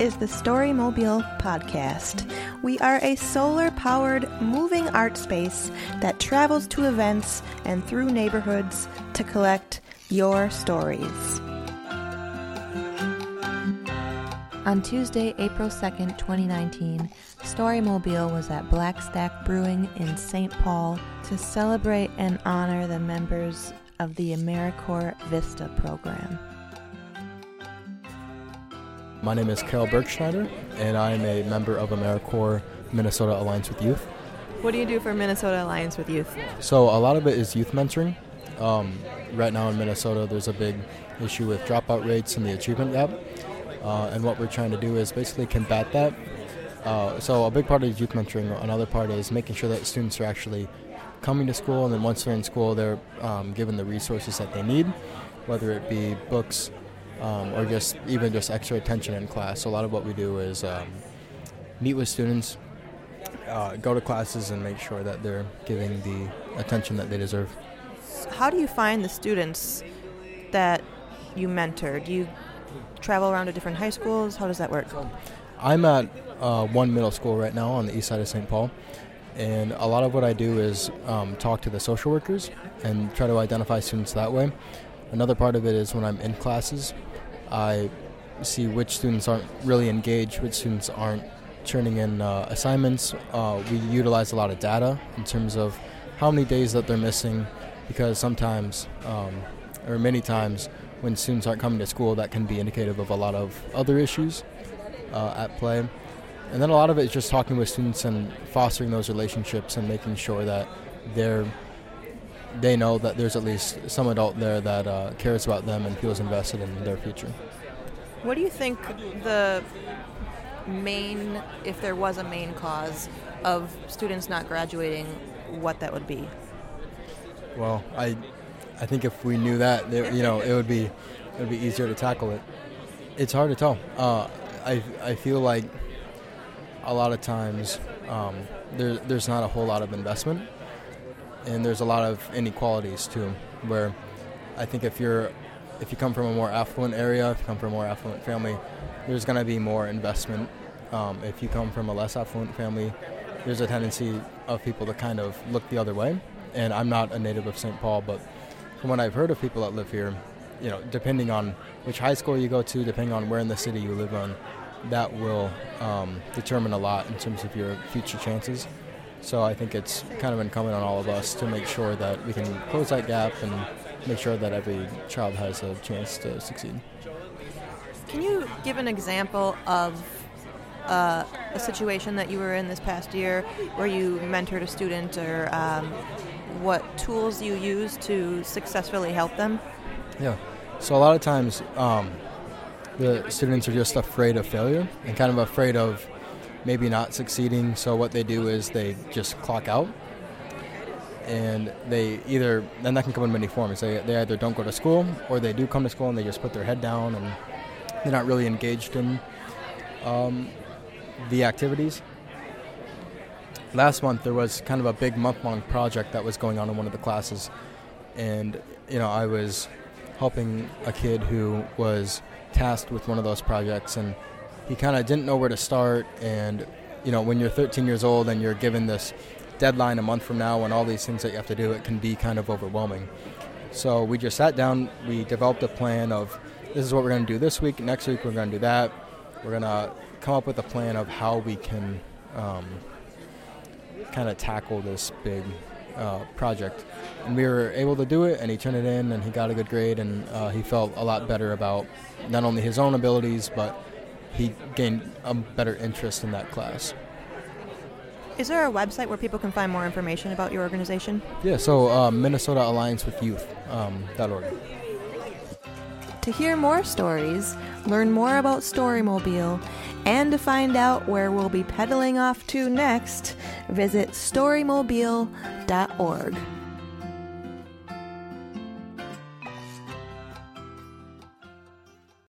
is the Storymobile Podcast. We are a solar powered moving art space that travels to events and through neighborhoods to collect your stories. On Tuesday, April 2nd, 2019, Storymobile was at Black Stack Brewing in St. Paul to celebrate and honor the members of the AmeriCorps Vista program. My name is Carol Bergschneider, and I am a member of AmeriCorps Minnesota Alliance with Youth. What do you do for Minnesota Alliance with Youth? So, a lot of it is youth mentoring. Um, right now in Minnesota, there's a big issue with dropout rates and the achievement gap. Uh, and what we're trying to do is basically combat that. Uh, so, a big part is youth mentoring. Another part is making sure that students are actually coming to school, and then once they're in school, they're um, given the resources that they need, whether it be books, um, or just even just extra attention in class. So a lot of what we do is um, meet with students, uh, go to classes, and make sure that they're giving the attention that they deserve. How do you find the students that you mentor? Do you travel around to different high schools? How does that work? I'm at uh, one middle school right now on the east side of St. Paul. And a lot of what I do is um, talk to the social workers and try to identify students that way. Another part of it is when I'm in classes, I see which students aren't really engaged, which students aren't turning in uh, assignments. Uh, we utilize a lot of data in terms of how many days that they're missing, because sometimes, um, or many times, when students aren't coming to school, that can be indicative of a lot of other issues uh, at play. And then a lot of it is just talking with students and fostering those relationships and making sure that they're they know that there's at least some adult there that uh, cares about them and feels invested in their future. What do you think the main, if there was a main cause of students not graduating, what that would be? Well, I, I think if we knew that, you know, it would be, it would be easier to tackle it. It's hard to tell. Uh, I, I feel like a lot of times um, there, there's not a whole lot of investment and there's a lot of inequalities too, where I think if you're if you come from a more affluent area, if you come from a more affluent family, there's going to be more investment. Um, if you come from a less affluent family, there's a tendency of people to kind of look the other way. And I'm not a native of St. Paul, but from what I've heard of people that live here, you know, depending on which high school you go to, depending on where in the city you live on, that will um, determine a lot in terms of your future chances. So I think it's kind of incumbent on all of us to make sure that we can close that gap and make sure that every child has a chance to succeed. Can you give an example of uh, a situation that you were in this past year where you mentored a student or um, what tools you use to successfully help them? Yeah. So a lot of times um, the students are just afraid of failure and kind of afraid of maybe not succeeding. So what they do is they just clock out, and they either then that can come in many forms. They they either don't go to school or they do come to school and they just put their head down and they're not really engaged in um, the activities. Last month there was kind of a big month-long project that was going on in one of the classes, and you know I was helping a kid who was tasked with one of those projects and he kind of didn't know where to start. And, you know, when you're 13 years old and you're given this deadline a month from now and all these things that you have to do, it can be kind of overwhelming. So we just sat down, we developed a plan of this is what we're going to do this week, next week we're going to do that. We're going to come up with a plan of how we can um, kind of tackle this big uh, project. And we were able to do it, and he turned it in, and he got a good grade, and uh, he felt a lot better about not only his own abilities, but he gained a better interest in that class. Is there a website where people can find more information about your organization? Yeah, so uh, Minnesota Alliance with Youth um, .org. To hear more stories, learn more about Storymobile, and to find out where we'll be pedaling off to next, visit storymobile.org.